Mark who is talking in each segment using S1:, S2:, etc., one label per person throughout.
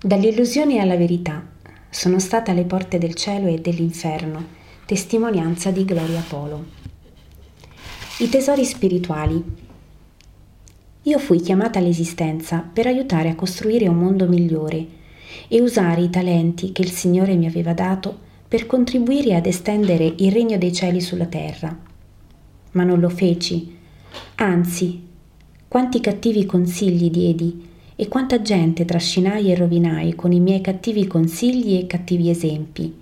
S1: Dall'illusione alla verità sono stata alle porte del cielo e dell'inferno, testimonianza di Gloria Polo. I tesori spirituali. Io fui chiamata all'esistenza per aiutare a costruire un mondo migliore e usare i talenti che il Signore mi aveva dato per contribuire ad estendere il regno dei cieli sulla terra. Ma non lo feci, anzi, quanti cattivi consigli diedi e quanta gente trascinai e rovinai con i miei cattivi consigli e cattivi esempi.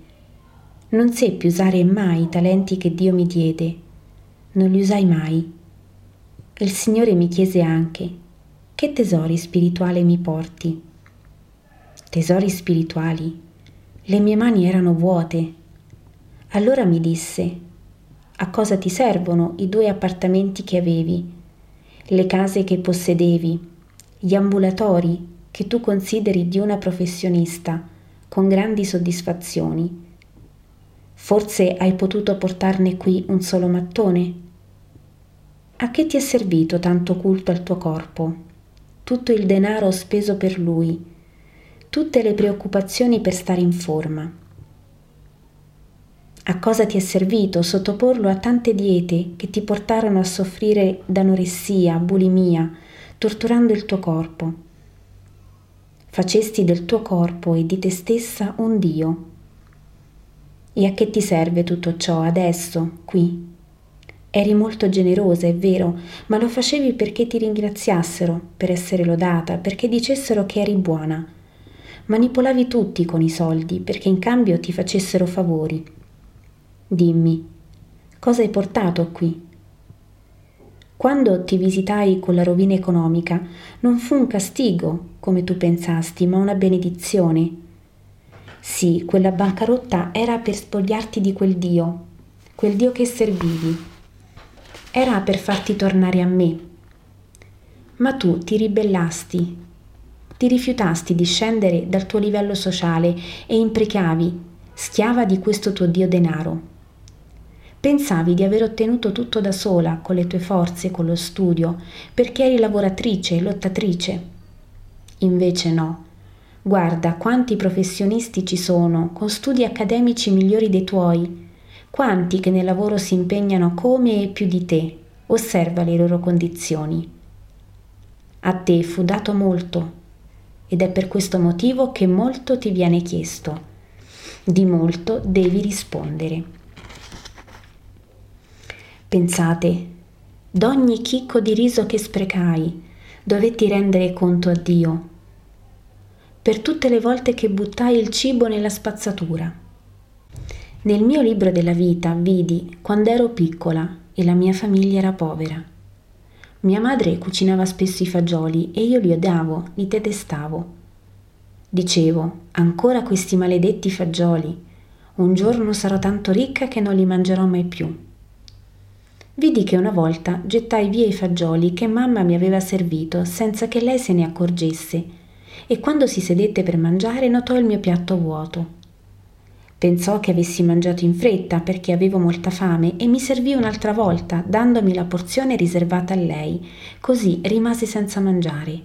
S1: Non seppi usare mai i talenti che Dio mi diede, non li usai mai. Il Signore mi chiese anche, che tesori spirituali mi porti? Tesori spirituali? Le mie mani erano vuote. Allora mi disse, a cosa ti servono i due appartamenti che avevi, le case che possedevi, gli ambulatori che tu consideri di una professionista con grandi soddisfazioni. Forse hai potuto portarne qui un solo mattone? A che ti è servito tanto culto al tuo corpo? Tutto il denaro speso per lui, tutte le preoccupazioni per stare in forma. A cosa ti è servito sottoporlo a tante diete che ti portarono a soffrire d'anoressia, bulimia, torturando il tuo corpo. Facesti del tuo corpo e di te stessa un Dio. E a che ti serve tutto ciò adesso, qui? Eri molto generosa, è vero, ma lo facevi perché ti ringraziassero per essere lodata, perché dicessero che eri buona. Manipolavi tutti con i soldi perché in cambio ti facessero favori. Dimmi, cosa hai portato qui? Quando ti visitai con la rovina economica, non fu un castigo, come tu pensasti, ma una benedizione. Sì, quella bancarotta era per spogliarti di quel Dio, quel Dio che servivi. Era per farti tornare a me. Ma tu ti ribellasti, ti rifiutasti di scendere dal tuo livello sociale e imprecavi, schiava di questo tuo Dio denaro. Pensavi di aver ottenuto tutto da sola, con le tue forze, con lo studio, perché eri lavoratrice, lottatrice. Invece no. Guarda quanti professionisti ci sono, con studi accademici migliori dei tuoi, quanti che nel lavoro si impegnano come e più di te. Osserva le loro condizioni. A te fu dato molto ed è per questo motivo che molto ti viene chiesto. Di molto devi rispondere. Pensate, d'ogni chicco di riso che sprecai, dovetti rendere conto a Dio. Per tutte le volte che buttai il cibo nella spazzatura. Nel mio libro della vita vidi quando ero piccola e la mia famiglia era povera. Mia madre cucinava spesso i fagioli e io li odiavo, li detestavo. Dicevo, ancora questi maledetti fagioli. Un giorno sarò tanto ricca che non li mangerò mai più. Vidi che una volta gettai via i fagioli che mamma mi aveva servito senza che lei se ne accorgesse e quando si sedette per mangiare notò il mio piatto vuoto. Pensò che avessi mangiato in fretta perché avevo molta fame e mi servì un'altra volta, dandomi la porzione riservata a lei, così rimasi senza mangiare.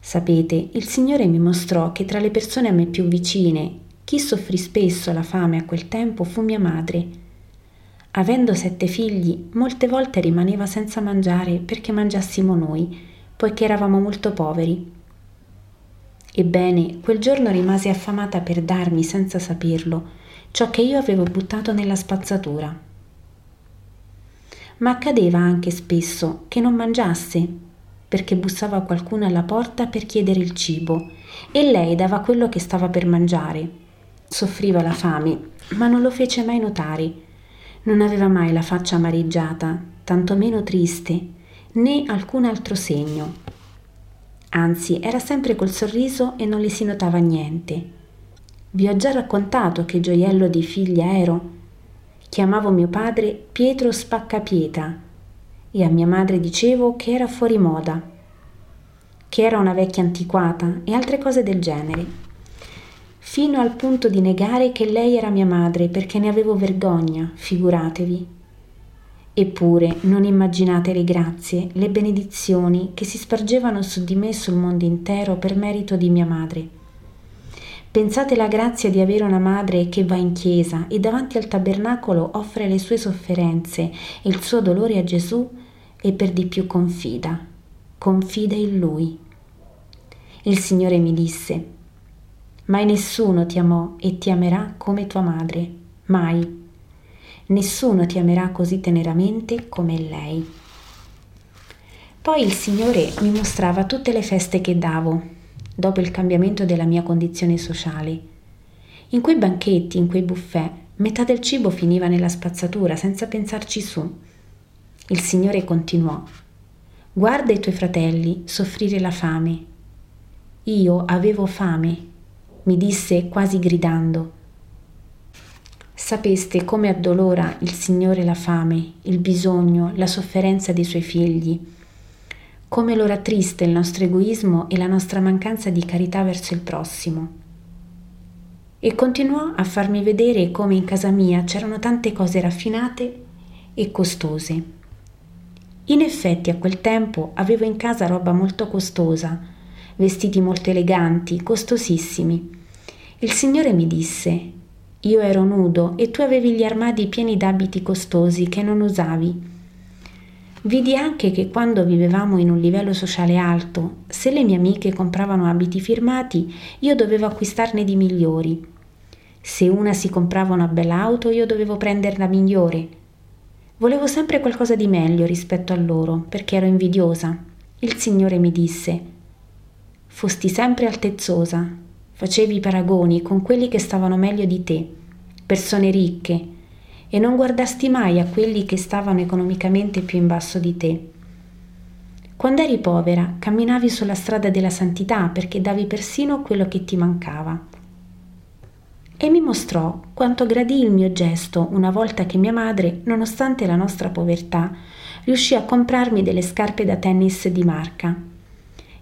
S1: Sapete, il Signore mi mostrò che tra le persone a me più vicine, chi soffrì spesso la fame a quel tempo fu mia madre, Avendo sette figli, molte volte rimaneva senza mangiare perché mangiassimo noi, poiché eravamo molto poveri. Ebbene, quel giorno rimasi affamata per darmi, senza saperlo, ciò che io avevo buttato nella spazzatura. Ma accadeva anche spesso che non mangiasse, perché bussava qualcuno alla porta per chiedere il cibo, e lei dava quello che stava per mangiare. Soffriva la fame, ma non lo fece mai notare non aveva mai la faccia amareggiata, tantomeno triste, né alcun altro segno. Anzi, era sempre col sorriso e non le si notava niente. Vi ho già raccontato che gioiello di figlia ero. Chiamavo mio padre Pietro Spaccapieta e a mia madre dicevo che era fuori moda, che era una vecchia antiquata e altre cose del genere fino al punto di negare che lei era mia madre perché ne avevo vergogna, figuratevi. Eppure non immaginate le grazie, le benedizioni che si spargevano su di me e sul mondo intero per merito di mia madre. Pensate la grazia di avere una madre che va in chiesa e davanti al tabernacolo offre le sue sofferenze e il suo dolore a Gesù e per di più confida, confida in Lui. Il Signore mi disse, mai nessuno ti amò e ti amerà come tua madre, mai. Nessuno ti amerà così teneramente come lei. Poi il Signore mi mostrava tutte le feste che davo, dopo il cambiamento della mia condizione sociale. In quei banchetti, in quei buffet, metà del cibo finiva nella spazzatura senza pensarci su. Il Signore continuò. Guarda i tuoi fratelli soffrire la fame. Io avevo fame, mi disse quasi gridando. Sapeste come addolora il Signore la fame, il bisogno, la sofferenza dei suoi figli, come lo rattrista il nostro egoismo e la nostra mancanza di carità verso il prossimo. E continuò a farmi vedere come in casa mia c'erano tante cose raffinate e costose. In effetti a quel tempo avevo in casa roba molto costosa, vestiti molto eleganti, costosissimi. Il Signore mi disse, io ero nudo e tu avevi gli armadi pieni d'abiti costosi che non usavi. Vidi anche che quando vivevamo in un livello sociale alto, se le mie amiche compravano abiti firmati, io dovevo acquistarne di migliori. Se una si comprava una bella auto, io dovevo prenderla migliore. Volevo sempre qualcosa di meglio rispetto a loro, perché ero invidiosa. Il Signore mi disse, Fosti sempre altezzosa, facevi paragoni con quelli che stavano meglio di te, persone ricche, e non guardasti mai a quelli che stavano economicamente più in basso di te. Quando eri povera, camminavi sulla strada della santità perché davi persino quello che ti mancava. E mi mostrò quanto gradì il mio gesto una volta che mia madre, nonostante la nostra povertà, riuscì a comprarmi delle scarpe da tennis di marca.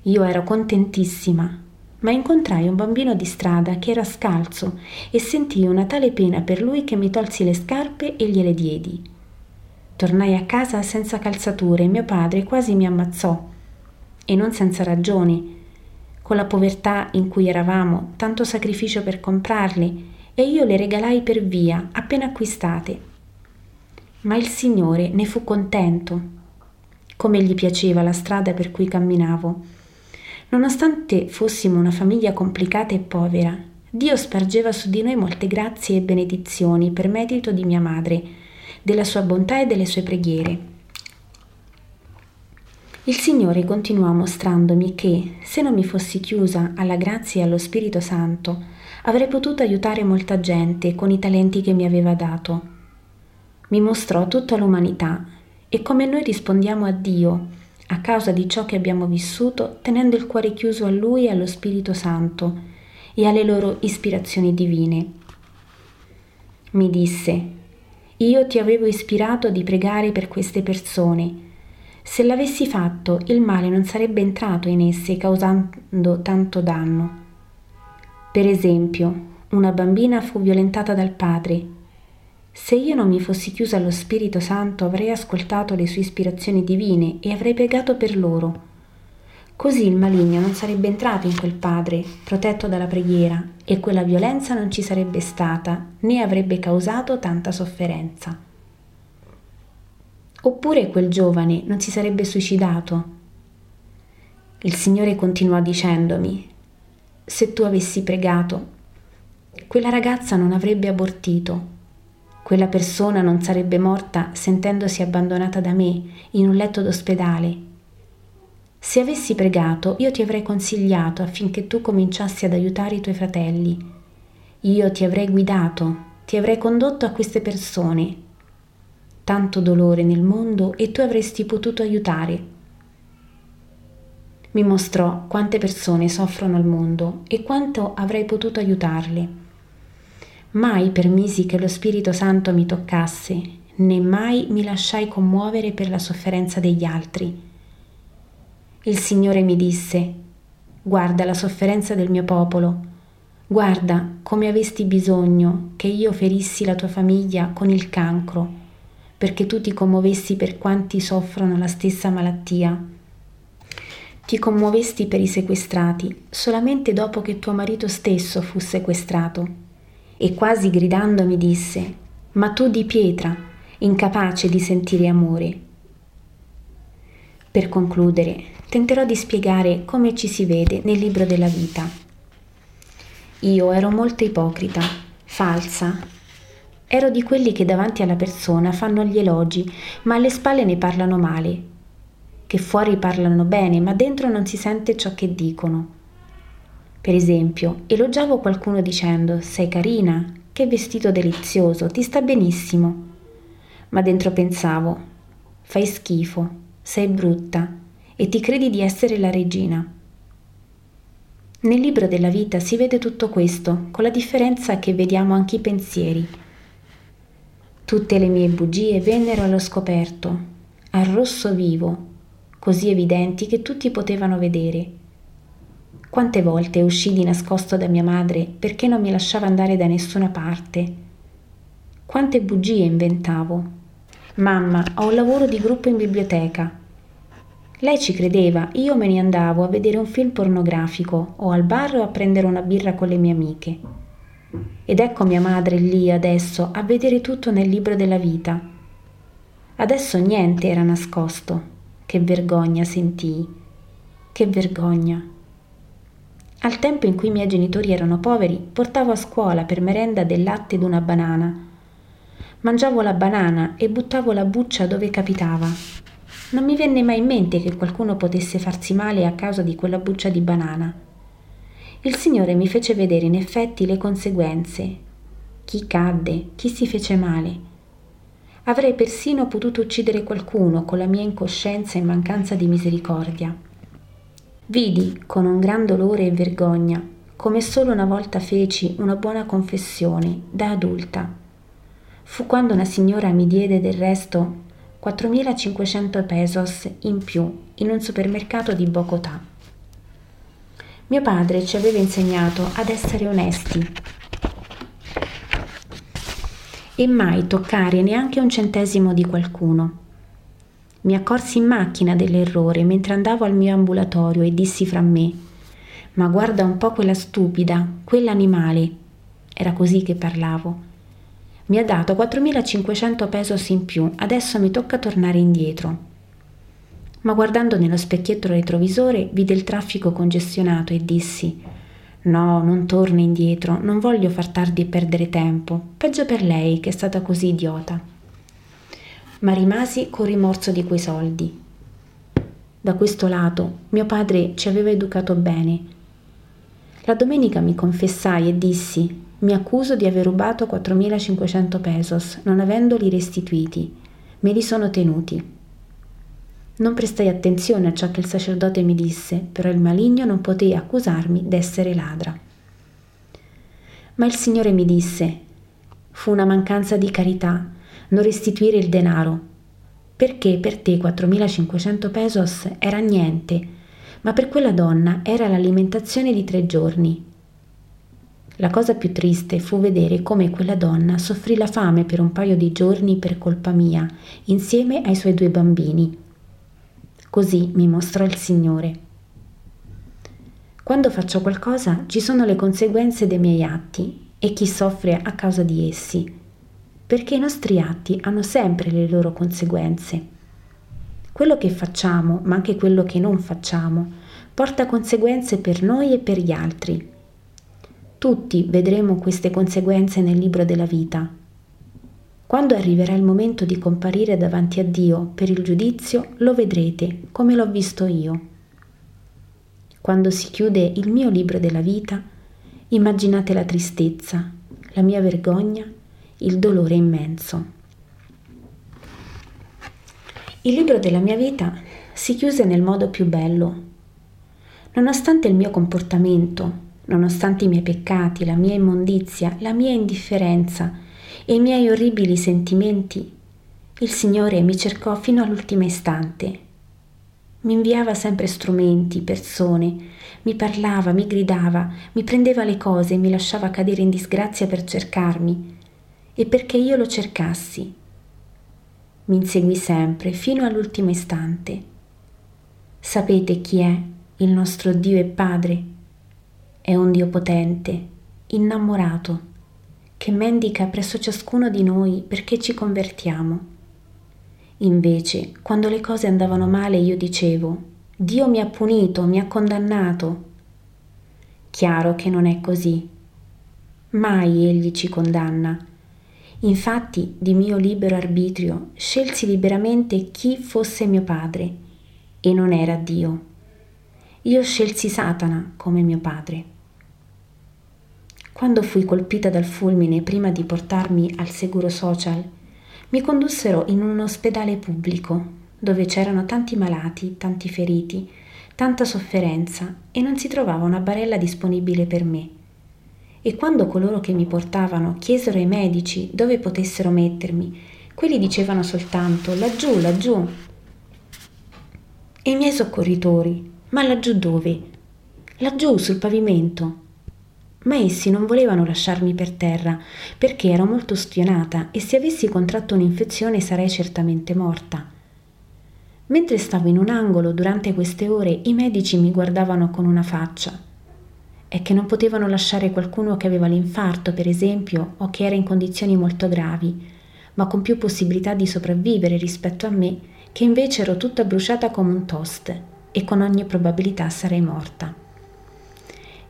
S1: Io ero contentissima ma incontrai un bambino di strada che era scalzo e sentii una tale pena per lui che mi tolsi le scarpe e gliele diedi. Tornai a casa senza calzature e mio padre quasi mi ammazzò, e non senza ragioni. Con la povertà in cui eravamo, tanto sacrificio per comprarli, e io le regalai per via, appena acquistate. Ma il Signore ne fu contento. Come gli piaceva la strada per cui camminavo Nonostante fossimo una famiglia complicata e povera, Dio spargeva su di noi molte grazie e benedizioni per merito di mia madre, della sua bontà e delle sue preghiere. Il Signore continuò mostrandomi che, se non mi fossi chiusa alla grazia e allo Spirito Santo, avrei potuto aiutare molta gente con i talenti che mi aveva dato. Mi mostrò tutta l'umanità e come noi rispondiamo a Dio a causa di ciò che abbiamo vissuto, tenendo il cuore chiuso a Lui e allo Spirito Santo e alle loro ispirazioni divine. Mi disse, io ti avevo ispirato di pregare per queste persone. Se l'avessi fatto, il male non sarebbe entrato in esse causando tanto danno. Per esempio, una bambina fu violentata dal padre se io non mi fossi chiusa allo Spirito Santo avrei ascoltato le sue ispirazioni divine e avrei pregato per loro. Così il maligno non sarebbe entrato in quel padre, protetto dalla preghiera, e quella violenza non ci sarebbe stata, né avrebbe causato tanta sofferenza. Oppure quel giovane non si sarebbe suicidato. Il Signore continuò dicendomi, se tu avessi pregato, quella ragazza non avrebbe abortito quella persona non sarebbe morta sentendosi abbandonata da me in un letto d'ospedale. Se avessi pregato, io ti avrei consigliato affinché tu cominciassi ad aiutare i tuoi fratelli. Io ti avrei guidato, ti avrei condotto a queste persone. Tanto dolore nel mondo e tu avresti potuto aiutare. Mi mostrò quante persone soffrono al mondo e quanto avrei potuto aiutarle. Mai permisi che lo Spirito Santo mi toccasse, né mai mi lasciai commuovere per la sofferenza degli altri. Il Signore mi disse, guarda la sofferenza del mio popolo, guarda come avesti bisogno che io ferissi la tua famiglia con il cancro, perché tu ti commuovessi per quanti soffrono la stessa malattia. Ti commuovesti per i sequestrati solamente dopo che tuo marito stesso fu sequestrato e quasi gridando mi disse, ma tu di pietra, incapace di sentire amore. Per concludere, tenterò di spiegare come ci si vede nel libro della vita. Io ero molto ipocrita, falsa, Ero di quelli che davanti alla persona fanno gli elogi, ma alle spalle ne parlano male, che fuori parlano bene, ma dentro non si sente ciò che dicono. Per esempio, elogiavo qualcuno dicendo sei carina, che vestito delizioso, ti sta benissimo. Ma dentro pensavo fai schifo, sei brutta e ti credi di essere la regina. Nel libro della vita si vede tutto questo, con la differenza che vediamo anche i pensieri. Tutte le mie bugie vennero allo scoperto, al rosso vivo, così evidenti che tutti potevano vedere. Quante volte uscì di nascosto da mia madre perché non mi lasciava andare da nessuna parte. Quante bugie inventavo. Mamma, ho un lavoro di gruppo in biblioteca. Lei ci credeva, io me ne andavo a vedere un film pornografico o al bar o a prendere una birra con le mie amiche. Ed ecco mia madre lì adesso a vedere tutto nel libro della vita. Adesso niente era nascosto. Che vergogna sentii. Che vergogna. Al tempo in cui i miei genitori erano poveri, portavo a scuola per merenda del latte ed una banana. Mangiavo la banana e buttavo la buccia dove capitava. Non mi venne mai in mente che qualcuno potesse farsi male a causa di quella buccia di banana il Signore mi fece vedere in effetti le conseguenze. Chi cadde, chi si fece male. Avrei persino potuto uccidere qualcuno con la mia incoscienza e mancanza di misericordia. Vidi con un gran dolore e vergogna come solo una volta feci una buona confessione da adulta. Fu quando una signora mi diede del resto 4.500 pesos in più in un supermercato di Bogotà. Mio padre ci aveva insegnato ad essere onesti e mai toccare neanche un centesimo di qualcuno. Mi accorsi in macchina dell'errore mentre andavo al mio ambulatorio e dissi fra me, ma guarda un po' quella stupida, quell'animale. Era così che parlavo. Mi ha dato 4.500 pesos in più, adesso mi tocca tornare indietro ma guardando nello specchietto retrovisore vide il traffico congestionato e dissi No, non torni indietro, non voglio far tardi e perdere tempo, peggio per lei che è stata così idiota. Ma rimasi con rimorso di quei soldi. Da questo lato mio padre ci aveva educato bene. La domenica mi confessai e dissi mi accuso di aver rubato 4.500 pesos, non avendoli restituiti. Me li sono tenuti. Non prestai attenzione a ciò che il sacerdote mi disse, però il maligno non poté accusarmi d'essere ladra. Ma il Signore mi disse, fu una mancanza di carità non restituire il denaro, perché per te 4.500 pesos era niente, ma per quella donna era l'alimentazione di tre giorni. La cosa più triste fu vedere come quella donna soffrì la fame per un paio di giorni per colpa mia, insieme ai suoi due bambini. Così mi mostrò il Signore. Quando faccio qualcosa ci sono le conseguenze dei miei atti e chi soffre a causa di essi, perché i nostri atti hanno sempre le loro conseguenze. Quello che facciamo, ma anche quello che non facciamo, porta conseguenze per noi e per gli altri. Tutti vedremo queste conseguenze nel libro della vita quando arriverà il momento di comparire davanti a Dio per il giudizio, lo vedrete come l'ho visto io. Quando si chiude il mio libro della vita, immaginate la tristezza, la mia vergogna, il dolore immenso. Il libro della mia vita si chiuse nel modo più bello. Nonostante il mio comportamento, nonostante i miei peccati, la mia immondizia, la mia indifferenza, e i miei orribili sentimenti, il Signore mi cercò fino all'ultimo istante. Mi inviava sempre strumenti, persone, mi parlava, mi gridava, mi prendeva le cose e mi lasciava cadere in disgrazia per cercarmi e perché io lo cercassi. mi inseguì sempre fino all'ultimo istante. Sapete chi è il nostro Dio e Padre? È un Dio potente, innamorato, che mendica presso ciascuno di noi perché ci convertiamo. Invece, quando le cose andavano male, io dicevo, Dio mi ha punito, mi ha condannato. Chiaro che non è così. Mai egli ci condanna Infatti, di mio libero arbitrio, scelsi liberamente chi fosse mio padre, e non era Dio. Io scelsi Satana come mio padre. Quando fui colpita dal fulmine prima di portarmi al seguro social, mi condussero in un ospedale pubblico, dove c'erano tanti malati, tanti feriti, tanta sofferenza e non si trovava una barella disponibile per me e quando coloro che mi portavano chiesero ai medici dove potessero mettermi, quelli dicevano soltanto laggiù, laggiù. E i miei soccorritori, ma laggiù dove? Laggiù sul pavimento. Ma essi non volevano lasciarmi per terra perché ero molto spionata e se avessi contratto un'infezione sarei certamente morta. Mentre stavo in un angolo durante queste ore, i medici mi guardavano con una faccia è che non potevano lasciare qualcuno che aveva l'infarto, per esempio, o che era in condizioni molto gravi, ma con più possibilità di sopravvivere rispetto a me, che invece ero tutta bruciata come un toast e con ogni probabilità sarei morta.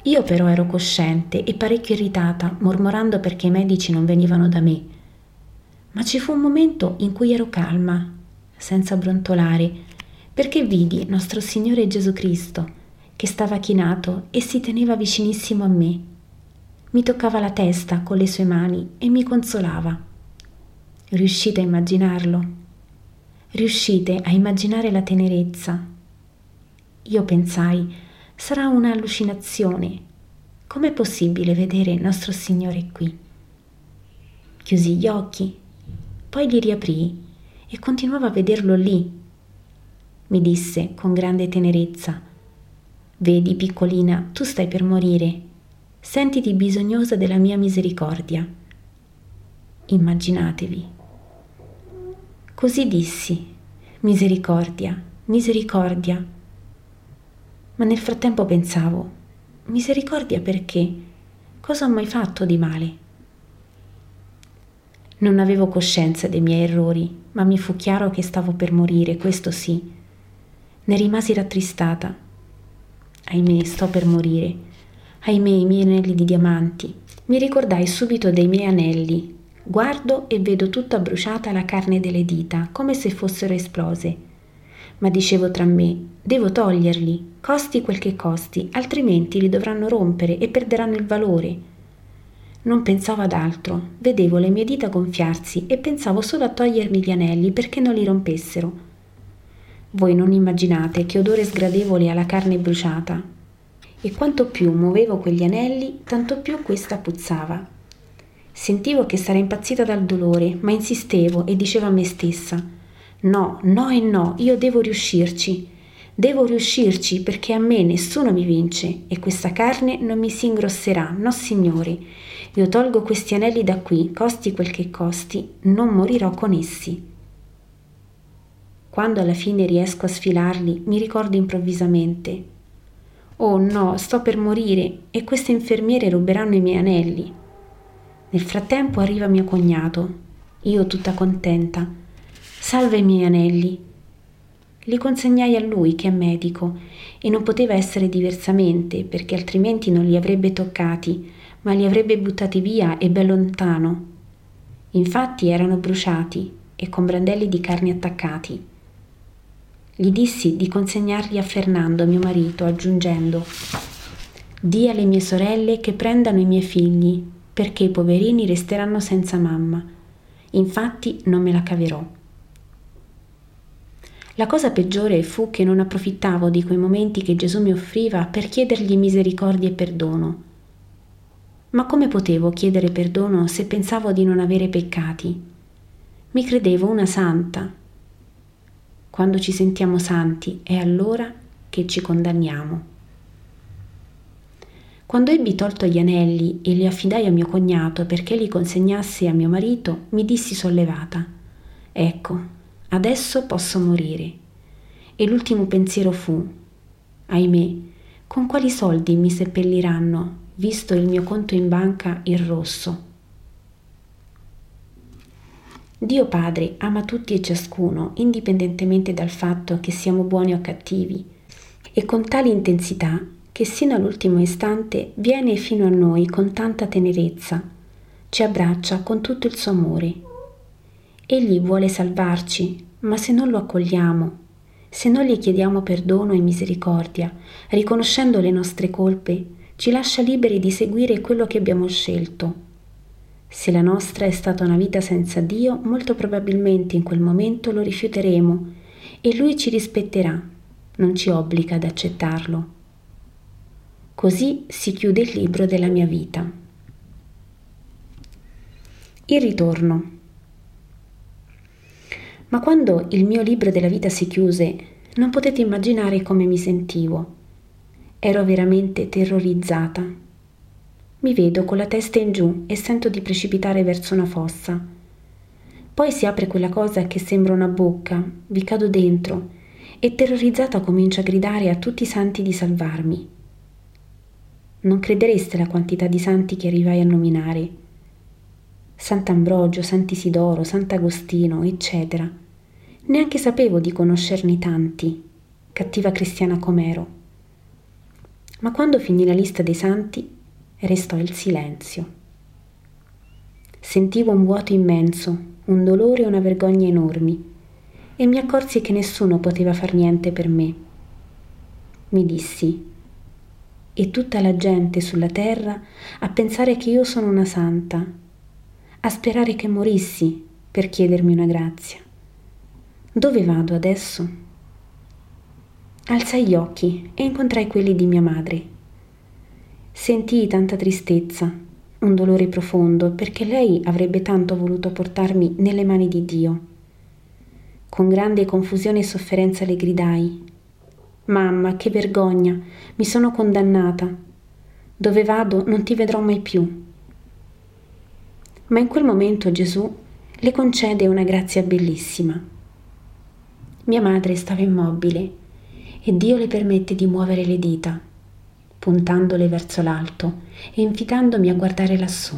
S1: Io però ero cosciente e parecchio irritata, mormorando perché i medici non venivano da me. Ma ci fu un momento in cui ero calma, senza brontolare, perché vidi nostro Signore Gesù Cristo, che stava chinato e si teneva vicinissimo a me. Mi toccava la testa con le sue mani e mi consolava. Riuscite a immaginarlo? Riuscite a immaginare la tenerezza? Io pensai, sarà un'allucinazione. Com'è possibile vedere nostro Signore qui? Chiusi gli occhi, poi li riaprii e continuavo a vederlo lì. Mi disse con grande tenerezza, Vedi, piccolina, tu stai per morire. Sentiti bisognosa della mia misericordia. Immaginatevi. Così dissi, misericordia, misericordia. Ma nel frattempo pensavo, misericordia perché? Cosa ho mai fatto di male? Non avevo coscienza dei miei errori, ma mi fu chiaro che stavo per morire, questo sì. Ne rimasi rattristata Ahimè, sto per morire. Ahimè, i miei anelli di diamanti. Mi ricordai subito dei miei anelli. Guardo e vedo tutta bruciata la carne delle dita, come se fossero esplose. Ma dicevo tra me, devo toglierli, costi quel che costi, altrimenti li dovranno rompere e perderanno il valore. Non pensavo ad altro, vedevo le mie dita gonfiarsi e pensavo solo a togliermi gli anelli perché non li rompessero. Voi non immaginate che odore sgradevole ha la carne bruciata. E quanto più muovevo quegli anelli, tanto più questa puzzava. Sentivo che sarei impazzita dal dolore, ma insistevo e dicevo a me stessa: No, no e no, io devo riuscirci. Devo riuscirci perché a me nessuno mi vince e questa carne non mi si ingrosserà, no signore. Io tolgo questi anelli da qui, costi quel che costi, non morirò con essi. Quando alla fine riesco a sfilarli, mi ricordo improvvisamente. Oh no, sto per morire e queste infermiere ruberanno i miei anelli. Nel frattempo arriva mio cognato, io tutta contenta. Salve i miei anelli. Li consegnai a lui che è medico e non poteva essere diversamente perché altrimenti non li avrebbe toccati, ma li avrebbe buttati via e ben lontano. Infatti erano bruciati e con brandelli di carne attaccati. Gli dissi di consegnarli a Fernando, mio marito, aggiungendo Di alle mie sorelle che prendano i miei figli, perché i poverini resteranno senza mamma. Infatti non me la caverò. La cosa peggiore fu che non approfittavo di quei momenti che Gesù mi offriva per chiedergli misericordia e perdono. Ma come potevo chiedere perdono se pensavo di non avere peccati? Mi credevo una santa, quando ci sentiamo santi è allora che ci condanniamo. Quando ebbi tolto gli anelli e li affidai a mio cognato perché li consegnasse a mio marito, mi dissi sollevata. Ecco, adesso posso morire. E l'ultimo pensiero fu, ahimè, con quali soldi mi seppelliranno, visto il mio conto in banca in rosso? Dio Padre ama tutti e ciascuno, indipendentemente dal fatto che siamo buoni o cattivi, e con tale intensità che sino all'ultimo istante viene fino a noi con tanta tenerezza, ci abbraccia con tutto il suo amore. Egli vuole salvarci, ma se non lo accogliamo, se non gli chiediamo perdono e misericordia, riconoscendo le nostre colpe, ci lascia liberi di seguire quello che abbiamo scelto se la nostra è stata una vita senza Dio, molto probabilmente in quel momento lo rifiuteremo e Lui ci rispetterà, non ci obbliga ad accettarlo. Così si chiude il libro della mia vita. Il ritorno. Ma quando il mio libro della vita si chiuse, non potete immaginare come mi sentivo. Ero veramente terrorizzata mi vedo con la testa in giù e sento di precipitare verso una fossa. Poi si apre quella cosa che sembra una bocca, vi cado dentro e terrorizzata comincio a gridare a tutti i santi di salvarmi. Non credereste la quantità di santi che arrivai a nominare. Sant'Ambrogio, Sant'Isidoro, Sant'Agostino, eccetera. Neanche sapevo di conoscerne tanti, cattiva cristiana com'ero. Ma quando finì la lista dei santi, restò il silenzio. Sentivo un vuoto immenso, un dolore e una vergogna enormi, e mi accorsi che nessuno poteva far niente per me. Mi dissi, e tutta la gente sulla terra a pensare che io sono una santa, a sperare che morissi per chiedermi una grazia. Dove vado adesso? Alzai gli occhi e incontrai quelli di mia madre Sentii tanta tristezza, un dolore profondo, perché lei avrebbe tanto voluto portarmi nelle mani di Dio. Con grande confusione e sofferenza le gridai, Mamma, che vergogna, mi sono condannata. Dove vado non ti vedrò mai più. Ma in quel momento Gesù le concede una grazia bellissima. Mia madre stava immobile e Dio le permette di muovere le dita puntandole verso l'alto e invitandomi a guardare lassù.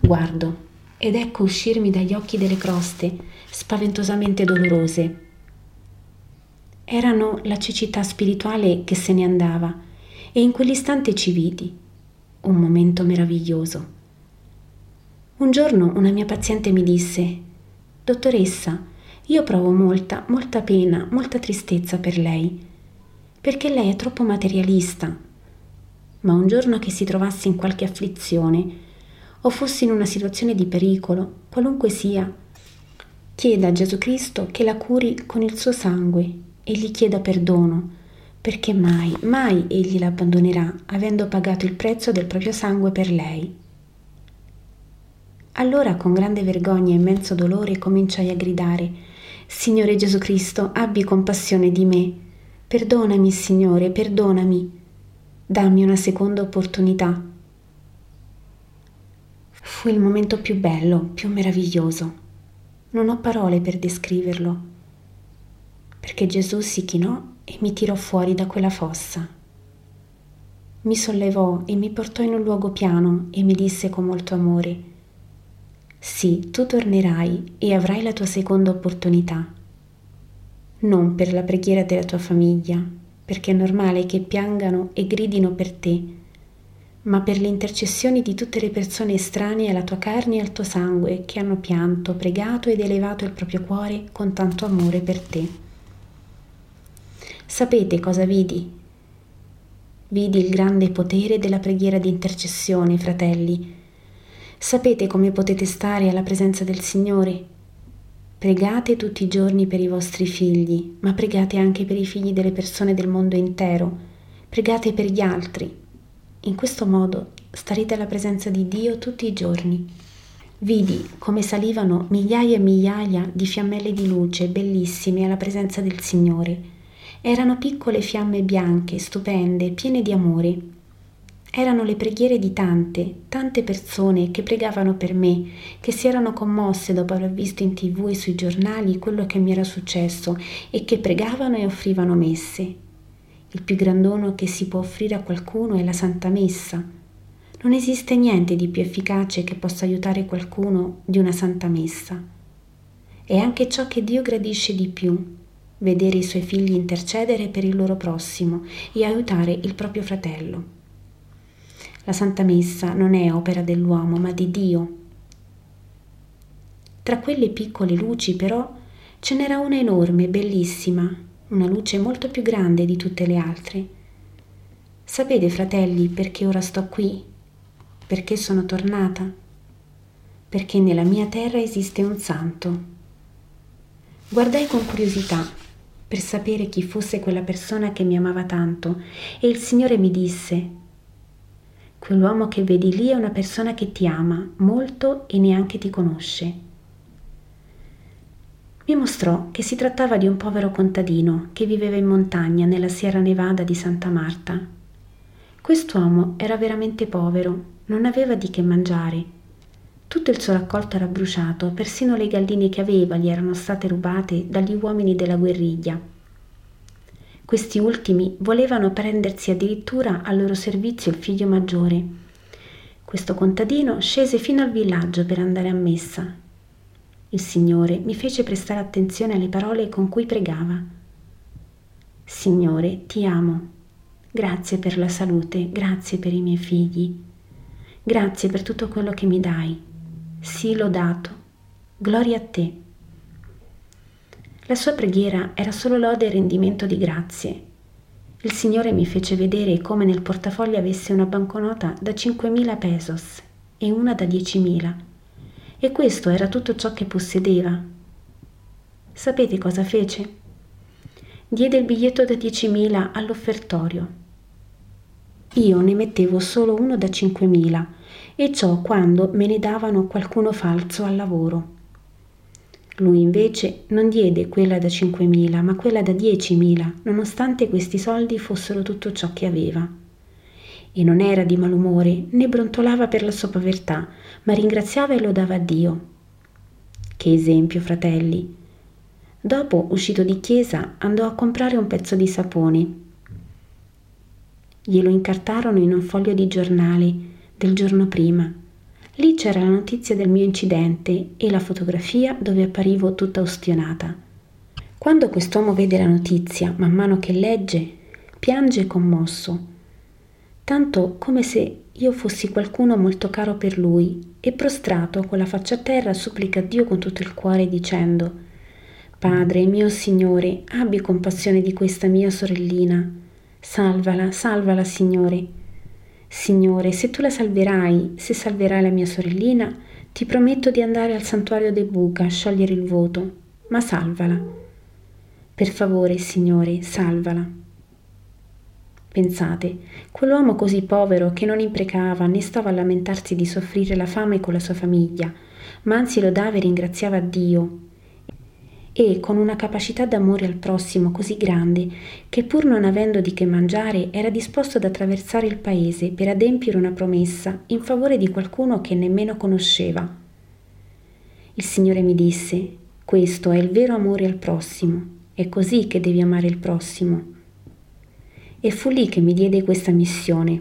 S1: Guardo ed ecco uscirmi dagli occhi delle croste spaventosamente dolorose. Erano la cecità spirituale che se ne andava e in quell'istante ci vidi. Un momento meraviglioso. Un giorno una mia paziente mi disse, Dottoressa, io provo molta, molta pena, molta tristezza per lei perché lei è troppo materialista. Ma un giorno che si trovasse in qualche afflizione o fosse in una situazione di pericolo, qualunque sia, chieda a Gesù Cristo che la curi con il suo sangue e gli chieda perdono, perché mai, mai egli la abbandonerà, avendo pagato il prezzo del proprio sangue per lei. Allora con grande vergogna e immenso dolore cominciai a gridare, Signore Gesù Cristo, abbi compassione di me Perdonami, Signore, perdonami. Dammi una seconda opportunità. Fu il momento più bello, più meraviglioso. Non ho parole per descriverlo, perché Gesù si chinò e mi tirò fuori da quella fossa. Mi sollevò e mi portò in un luogo piano e mi disse con molto amore, Sì, tu tornerai e avrai la tua seconda opportunità non per la preghiera della tua famiglia, perché è normale che piangano e gridino per te, ma per le intercessioni di tutte le persone estranee alla tua carne e al tuo sangue che hanno pianto, pregato ed elevato il proprio cuore con tanto amore per te. Sapete cosa vidi? Vidi il grande potere della preghiera di intercessione, fratelli. Sapete come potete stare alla presenza del Signore? Pregate tutti i giorni per i vostri figli, ma pregate anche per i figli delle persone del mondo intero. Pregate per gli altri. In questo modo starete alla presenza di Dio tutti i giorni. Vidi come salivano migliaia e migliaia di fiammelle di luce bellissime alla presenza del Signore. Erano piccole fiamme bianche, stupende, piene di amore. Erano le preghiere di tante, tante persone che pregavano per me, che si erano commosse dopo aver visto in tv e sui giornali quello che mi era successo e che pregavano e offrivano messe. Il più grandono che si può offrire a qualcuno è la Santa Messa. Non esiste niente di più efficace che possa aiutare qualcuno di una Santa Messa. È anche ciò che Dio gradisce di più, vedere i suoi figli intercedere per il loro prossimo e aiutare il proprio fratello. La Santa Messa non è opera dell'uomo, ma di Dio. Tra quelle piccole luci, però, ce n'era una enorme, bellissima, una luce molto più grande di tutte le altre. Sapete, fratelli, perché ora sto qui? Perché sono tornata? Perché nella mia terra esiste un santo. Guardai con curiosità per sapere chi fosse quella persona che mi amava tanto e il Signore mi disse, Quell'uomo che vedi lì è una persona che ti ama molto e neanche ti conosce. Mi mostrò che si trattava di un povero contadino che viveva in montagna nella Sierra Nevada di Santa Marta. Quest'uomo era veramente povero, non aveva di che mangiare. Tutto il suo raccolto era bruciato, persino le galline che aveva gli erano state rubate dagli uomini della guerriglia. Questi ultimi volevano prendersi addirittura al loro servizio il figlio maggiore. Questo contadino scese fino al villaggio per andare a messa. Il Signore mi fece prestare attenzione alle parole con cui pregava. Signore, ti amo. Grazie per la salute, grazie per i miei figli. Grazie per tutto quello che mi dai. Sii lodato. Gloria a te. La sua preghiera era solo lode e rendimento di grazie. Il Signore mi fece vedere come nel portafoglio avesse una banconota da 5.000 pesos e una da 10.000. E questo era tutto ciò che possedeva. Sapete cosa fece? Diede il biglietto da 10.000 all'offertorio. Io ne mettevo solo uno da 5.000 e ciò quando me ne davano qualcuno falso al lavoro. Lui invece non diede quella da 5.000, ma quella da 10.000, nonostante questi soldi fossero tutto ciò che aveva. E non era di malumore, né brontolava per la sua povertà, ma ringraziava e lodava a Dio. Che esempio, fratelli! Dopo, uscito di chiesa, andò a comprare un pezzo di sapone. Glielo incartarono in un foglio di giornale del giorno prima Lì c'era la notizia del mio incidente e la fotografia dove apparivo tutta ustionata. Quando quest'uomo vede la notizia, man mano che legge, piange commosso, tanto come se io fossi qualcuno molto caro per lui, e prostrato con la faccia a terra supplica Dio con tutto il cuore dicendo Padre mio Signore, abbi compassione di questa mia sorellina. Salvala, salvala, Signore. Signore, se tu la salverai, se salverai la mia sorellina, ti prometto di andare al santuario dei Buca a sciogliere il voto, ma salvala. Per favore, Signore, salvala. Pensate, quell'uomo così povero che non imprecava né stava a lamentarsi di soffrire la fame con la sua famiglia, ma anzi lodava e ringraziava Dio e con una capacità d'amore al prossimo così grande che pur non avendo di che mangiare era disposto ad attraversare il paese per adempiere una promessa in favore di qualcuno che nemmeno conosceva. Il Signore mi disse, questo è il vero amore al prossimo, è così che devi amare il prossimo. E fu lì che mi diede questa missione.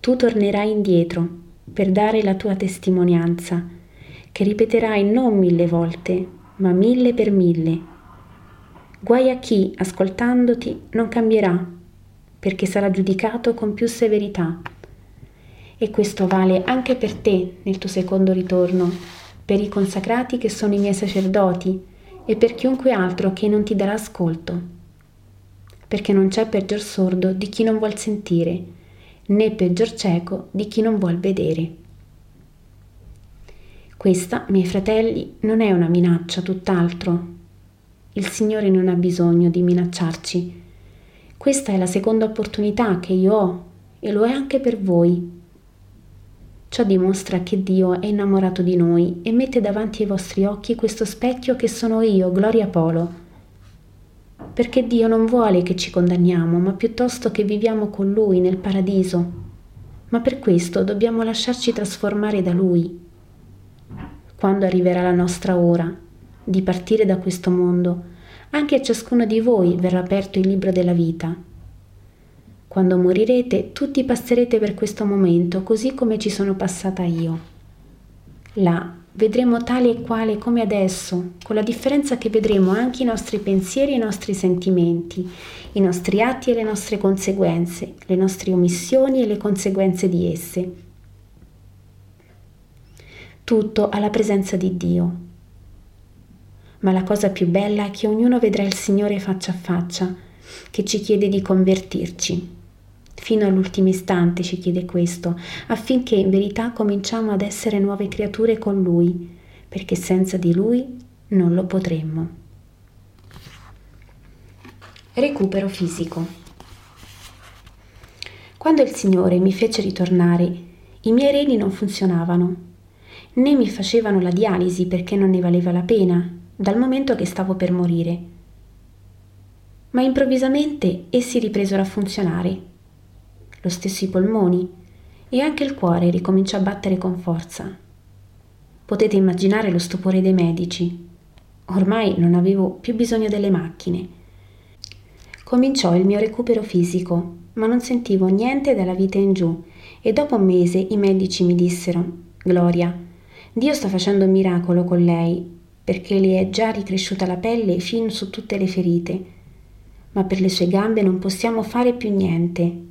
S1: Tu tornerai indietro per dare la tua testimonianza, che ripeterai non mille volte, ma mille per mille. Guai a chi, ascoltandoti, non cambierà, perché sarà giudicato con più severità. E questo vale anche per te nel tuo secondo ritorno, per i consacrati che sono i miei sacerdoti e per chiunque altro che non ti darà ascolto. Perché non c'è peggior sordo di chi non vuol sentire, né peggior cieco di chi non vuol vedere. Questa, miei fratelli, non è una minaccia, tutt'altro. Il Signore non ha bisogno di minacciarci. Questa è la seconda opportunità che io ho e lo è anche per voi. Ciò dimostra che Dio è innamorato di noi e mette davanti ai vostri occhi questo specchio che sono io, Gloria Polo. Perché Dio non vuole che ci condanniamo, ma piuttosto che viviamo con Lui nel paradiso. ma per questo dobbiamo lasciarci trasformare da Lui. Quando arriverà la nostra ora di partire da questo mondo, anche a ciascuno di voi verrà aperto il libro della vita. Quando morirete, tutti passerete per questo momento, così come ci sono passata io. Là vedremo tale e quale come adesso, con la differenza che vedremo anche i nostri pensieri e i nostri sentimenti, i nostri atti e le nostre conseguenze, le nostre omissioni e le conseguenze di esse. Tutto alla presenza di Dio ma la cosa più bella è che ognuno vedrà il Signore faccia a faccia, che ci chiede di convertirci. Fino all'ultimo istante ci chiede questo, affinché in verità cominciamo ad essere nuove creature con Lui, perché senza di Lui non lo potremmo. Recupero fisico. Quando il Signore mi fece ritornare, i miei reni non funzionavano, né mi facevano la dialisi perché non ne valeva la pena, dal momento che stavo per morire. Ma improvvisamente essi ripresero a funzionare, lo stesso i polmoni, e anche il cuore ricominciò a battere con forza. Potete immaginare lo stupore dei medici. Ormai non avevo più bisogno delle macchine. Cominciò il mio recupero fisico, ma non sentivo niente dalla vita in giù e dopo un mese i medici mi dissero Gloria, Dio sta facendo un miracolo con lei perché le è già ricresciuta la pelle fin su tutte le ferite, ma per le sue gambe non possiamo fare più niente.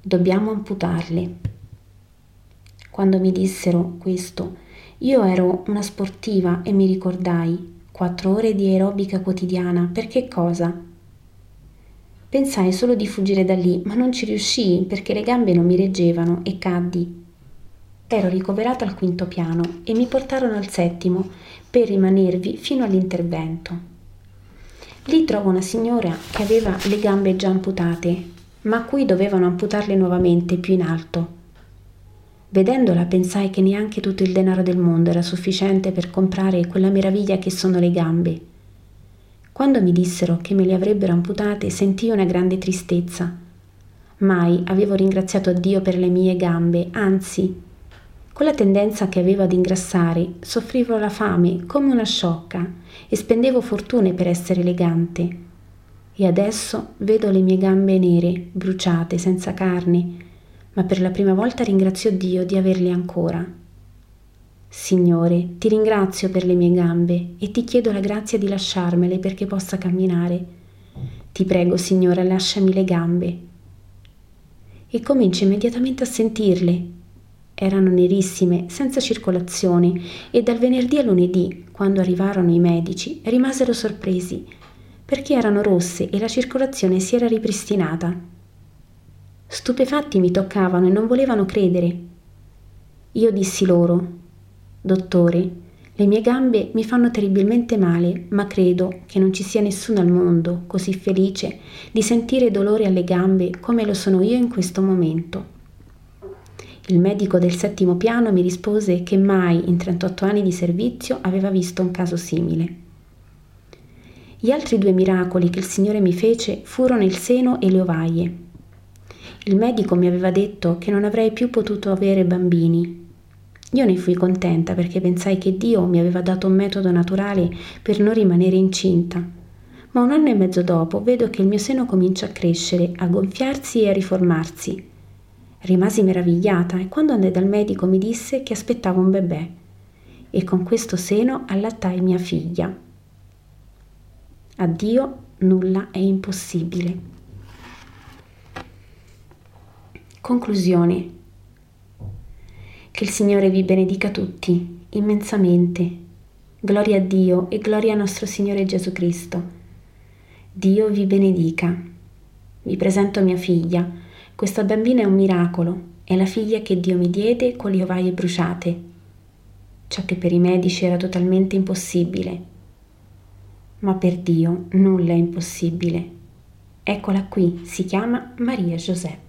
S1: Dobbiamo amputarle. Quando mi dissero questo, io ero una sportiva e mi ricordai quattro ore di aerobica quotidiana, per che cosa? Pensai solo di fuggire da lì, ma non ci riuscii perché le gambe non mi reggevano e caddi. Ero ricoverata al quinto piano e mi portarono al settimo per rimanervi fino all'intervento. Lì trovo una signora che aveva le gambe già amputate, ma a cui dovevano amputarle nuovamente più in alto. Vedendola pensai che neanche tutto il denaro del mondo era sufficiente per comprare quella meraviglia che sono le gambe. Quando mi dissero che me le avrebbero amputate sentii una grande tristezza. Mai avevo ringraziato Dio per le mie gambe, anzi con la tendenza che avevo ad ingrassare, soffrivo la fame come una sciocca e spendevo fortune per essere elegante. E adesso vedo le mie gambe nere, bruciate, senza carne, ma per la prima volta ringrazio Dio di averle ancora. Signore, ti ringrazio per le mie gambe e ti chiedo la grazia di lasciarmele perché possa camminare. Ti prego, Signore, lasciami le gambe. E comincio immediatamente a sentirle, erano nerissime, senza circolazione, e dal venerdì a lunedì, quando arrivarono i medici, rimasero sorpresi, perché erano rosse e la circolazione si era ripristinata. Stupefatti mi toccavano e non volevano credere. Io dissi loro, Dottore, le mie gambe mi fanno terribilmente male, ma credo che non ci sia nessuno al mondo così felice di sentire dolore alle gambe come lo sono io in questo momento. Il medico del settimo piano mi rispose che mai in 38 anni di servizio aveva visto un caso simile. Gli altri due miracoli che il Signore mi fece furono il seno e le ovaie. Il medico mi aveva detto che non avrei più potuto avere bambini. Io ne fui contenta perché pensai che Dio mi aveva dato un metodo naturale per non rimanere incinta. Ma un anno e mezzo dopo vedo che il mio seno comincia a crescere, a gonfiarsi e a riformarsi Rimasi meravigliata e quando andai dal medico mi disse che aspettavo un bebè e con questo seno allattai mia figlia. A Dio nulla è impossibile. Conclusione. Che il Signore vi benedica tutti immensamente. Gloria a Dio e gloria a nostro Signore Gesù Cristo. Dio vi benedica. Vi presento mia figlia questa bambina è un miracolo, è la figlia che Dio mi diede con le ovaie bruciate, ciò che per i medici era totalmente impossibile. Ma per Dio nulla è impossibile. Eccola qui, si chiama Maria Giuseppe.